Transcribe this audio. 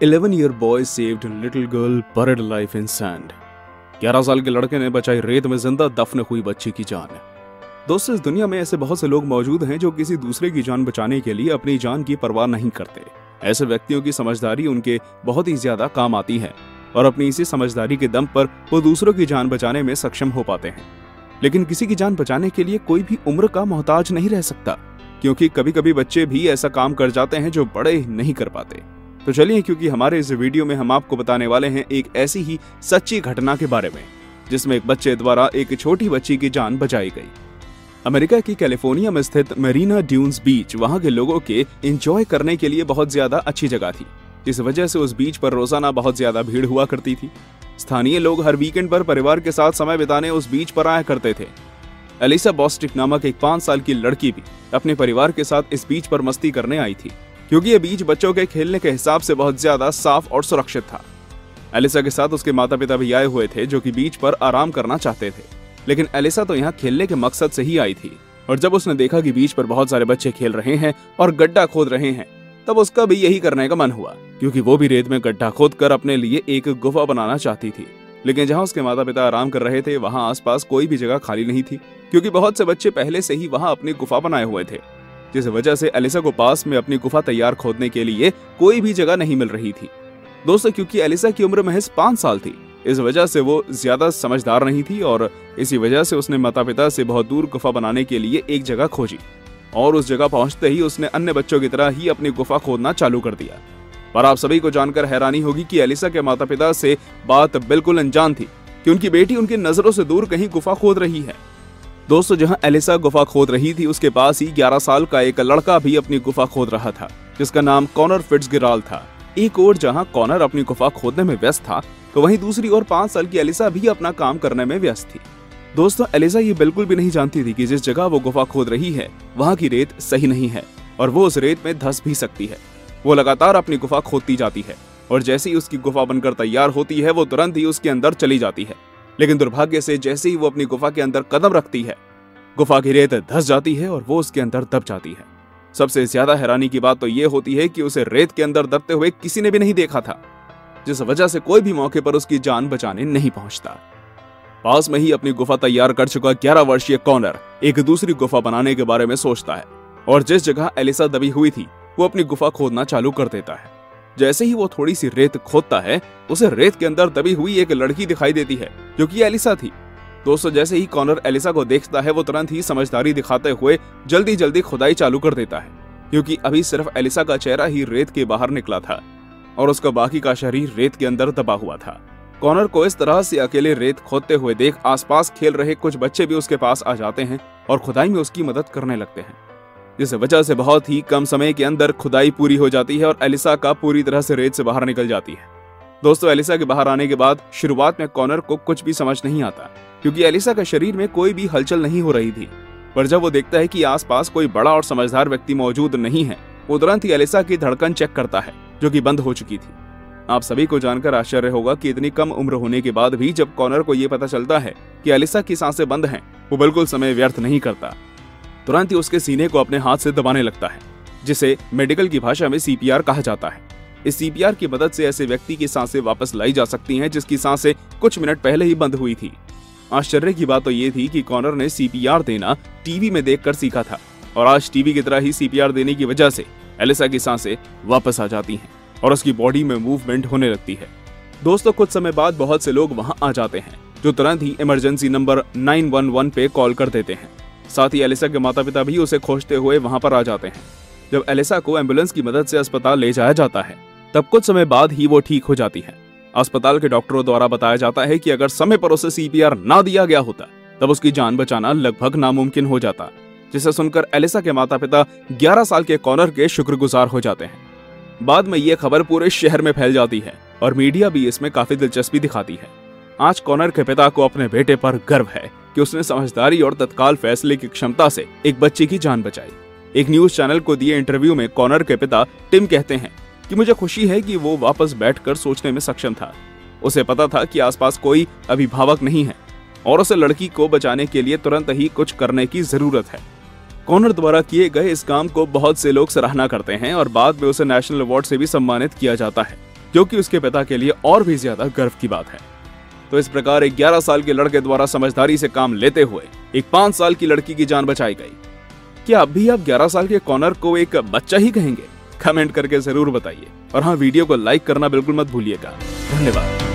11 year boy saved little girl bird life in sand. 11 साल के लड़के ने बचाई रेत में ज़िंदा दफन हुई बच्ची की जान। दोस्तों, इस दुनिया में ऐसे बहुत से लोग मौजूद हैं जो किसी दूसरे की जान बचाने के लिए अपनी जान की परवाह नहीं करते। ऐसे व्यक्तियों की समझदारी उनके बहुत ही ज़्यादा काम आती है और अपनी इसी समझदारी के दम पर वो दूसरों की जान बचाने में सक्षम हो पाते हैं। लेकिन किसी की जान बचाने के लिए कोई भी उम्र का मोहताज नहीं रह सकता, क्योंकि कभी कभी बच्चे भी ऐसा काम कर जाते हैं जो बड़े नहीं कर पाते। तो चलिए, क्योंकि हमारे इस वीडियो में हम आपको बताने वाले हैं एक ऐसी ही सच्ची घटना के बारे में, जिसमें एक बच्चे द्वारा एक छोटी बच्ची की जान बचाई गई। अमेरिका की कैलिफ़ोर्निया में स्थित मेरीना ड्यून्स बीच, वहाँ के लोगों के एंजॉय करने के लिए बहुत ज़्यादा अच्छी जगह थी। इस वजह से उस बीच पर रोज़ाना बहुत ज़्यादा भीड़ हुआ करती थी। स्थानीय लोग हर वीकेंड पर परिवार के साथ समय बिताने उस बीच पर आया करते थे। एलिसा बॉस्टिक नामक एक पाँच साल की लड़की भी अपने परिवार के साथ इस बीच पर मस्ती करने आई थी। क्योंकि ये बीच बच्चों के खेलने के हिसाब से बहुत ज़्यादा साफ़ और सुरक्षित था। एलिसा के साथ उसके माता पिता भी आए हुए थे, जो कि बीच पर आराम करना चाहते थे। लेकिन एलिसा तो यहाँ खेलने के मकसद से ही आई थी। और जब उसने देखा कि बीच पर बहुत सारे बच्चे खेल रहे हैं और गड्ढा खोद रहे हैं, तब उसका भी यही करने का मन हुआ, क्योंकि वो भी रेत में गड्ढा खोद कर अपने लिए एक गुफा बनाना चाहती थी। लेकिन जहाँ उसके माता पिता आराम कर रहे थे, वहाँ आसपास कोई भी जगह खाली नहीं थी, क्योंकि बहुत से बच्चे पहले से ही वहाँ अपनी गुफा बनाए हुए थे। जिस वजह से एलिसा को पास में अपनी गुफा तैयार खोदने के लिए कोई भी जगह नहीं मिल रही थी। दोस्तों, क्योंकि एलिसा की उम्र महज पाँच साल थी, इस वजह से वो ज़्यादा समझदार नहीं थी और इसी वजह से उसने माता पिता से बहुत दूर गुफा बनाने के लिए एक जगह खोजी और उस जगह पहुँचते ही उसने अन्य बच्चों की तरह ही अपनी गुफा खोदना चालू कर दिया। पर आप सभी को जानकर हैरानी होगी कि एलिसा के माता पिता से बात बिल्कुल अनजान थी, कि उनकी बेटी उनकी नज़रों से दूर कहीं गुफा खोद रही है। दोस्तों, जहाँ एलिसा गुफा खोद रही थी, उसके पास ही 11 साल का एक लड़का भी अपनी गुफा खोद रहा था, जिसका नाम कॉनर फिट्सगिराल था। एक और जहाँ कॉनर अपनी गुफा खोदने में व्यस्त था तो वहीं दूसरी ओर पाँच साल की एलिसा भी अपना काम करने में व्यस्त थी। दोस्तों, एलिसा ये बिल्कुल भी नहीं जानती थी कि जिस जगह वो गुफा खोद रही है, वहाँ की रेत सही नहीं है, और वो उस रेत में धस भी सकती है। वो लगातार अपनी गुफा खोदती जाती है, और जैसे ही उसकी गुफा बनकर तैयार होती है, वो तुरंत ही उसके अंदर चली जाती है। लेकिन दुर्भाग्य से जैसे ही वो अपनी गुफा के अंदर कदम रखती है, गुफा की रेत धस जाती है और वो उसके अंदर दब जाती है। सबसे ज़्यादा हैरानी की बात तो ये होती है कि उसे रेत के अंदर दबते हुए किसी ने भी नहीं देखा था, जिस वजह से कोई भी मौके पर उसकी जान बचाने नहीं पहुँचता। पास में ही अपनी गुफा तैयार कर चुका ग्यारह वर्षीय कॉर्नर एक दूसरी गुफा बनाने के बारे में सोचता है, और जिस जगह एलिसा दबी हुई थी, वो अपनी गुफा खोदना चालू कर देता है। जैसे ही वो थोड़ी सी रेत खोदता है, उसे रेत के अंदर दबी हुई एक लड़की दिखाई देती है, जो कि एलिसा थी। दोस्तों, जैसे ही कॉर्नर एलिसा को देखता है, वो तुरंत ही समझदारी दिखाते हुए जल्दी जल्दी खुदाई चालू कर देता है, क्योंकि अभी सिर्फ़ एलिसा का चेहरा ही रेत के बाहर निकला था, और उसका बाकी का शरीर रेत के अंदर दबा हुआ था। कॉर्नर को इस तरह से अकेले रेत खोदते हुए देख आसपास खेल रहे कुछ बच्चे भी उसके पास आ जाते हैं और खुदाई में उसकी मदद करने लगते हैं। जिस वजह से बहुत ही कम समय के अंदर खुदाई पूरी हो जाती है और एलिसा का पूरी तरह से रेत से बाहर निकल जाती है। दोस्तों एलिसा के बाहर आने के बाद शुरुआत में कॉर्नर को कुछ भी समझ नहीं आता क्योंकि एलिसा का शरीर में कोई भी हलचल नहीं हो रही थी। पर जब वो देखता है कि आसपास कोई बड़ा और समझदार व्यक्ति मौजूद नहीं है वो तुरंत ही एलिसा की धड़कन चेक करता है जो कि बंद हो चुकी थी। आप सभी को जानकर आश्चर्य होगा कि इतनी कम उम्र होने के बाद भी जब कॉनर को ये पता चलता है कि एलिसा की साँसें बंद हैं, वो बिल्कुल समय व्यर्थ नहीं करता। तुरंत ही उसके सीने को अपने हाथ से दबाने लगता है, जिसे मेडिकल की भाषा में सीपीआर कहा जाता है। इस सीपीआर की मदद से ऐसे व्यक्ति की साँसें वापस लाई जा सकती हैं, जिसकी साँसें कुछ मिनट पहले ही बंद हुई थी। आश्चर्य की बात तो ये थी कि कॉनर ने सीपीआर देना टीवी में देखकर सीखा था, और आज टीवी की तरह ही सीपीआर देने की वजह से एलिसा की साँसें वापस आ जाती हैं, और उसकी बॉडी में मूवमेंट होने लगती है। दोस्तों, कुछ समय बाद बहुत से लोग वहाँ आ जाते हैं, जो तुरंत ही इमरजेंसी नंबर 911 पे कॉल कर देते हैं। साथ ही एलिसा के माता पिता भी उसे खोजते हुए वहाँ पर आ जाते हैं। जब एलिसा को एंबुलेंस की मदद से अस्पताल ले जाया जाता है, तब कुछ समय बाद ही वो ठीक हो जाती है। अस्पताल के डॉक्टरों द्वारा बताया जाता है कि अगर समय पर उसे सीपीआर ना दिया गया होता, तब उसकी जान बचाना लगभग नामुमकिन हो जाता, जिसे सुनकर एलिसा के माता पिता 11 साल के कॉनर के शुक्रगुजार हो जाते हैं। बाद में ये खबर पूरे शहर में फैल जाती है और मीडिया भी इसमें काफ़ी दिलचस्पी दिखाती है। आज कॉनर के पिता को अपने बेटे पर गर्व है। कि उसने समझदारी और तत्काल फैसले की क्षमता से एक बच्चे की जान बचाई। एक न्यूज़ चैनल को दिए इंटरव्यू में कॉनर के पिता टिम कहते हैं कि मुझे खुशी है कि वो वापस बैठकर सोचने में सक्षम था। उसे पता था कि आसपास कोई अभिभावक नहीं है और उसे लड़की को बचाने के लिए तुरंत ही कुछ करने की ज़रूरत है। कॉनर द्वारा किए गए इस काम को बहुत से लोग सराहना करते हैं और बाद में उसे नेशनल अवार्ड से भी सम्मानित किया जाता है, जो कि उसके पिता के लिए और भी ज़्यादा गर्व की बात है। तो इस प्रकार एक 11 साल के लड़के द्वारा समझदारी से काम लेते हुए एक पाँच साल की लड़की की जान बचाई गई। क्या अब भी आप 11 साल के कॉर्नर को एक बच्चा ही कहेंगे? कमेंट करके ज़रूर बताइए। और हाँ वीडियो को लाइक करना बिल्कुल मत भूलिएगा। धन्यवाद।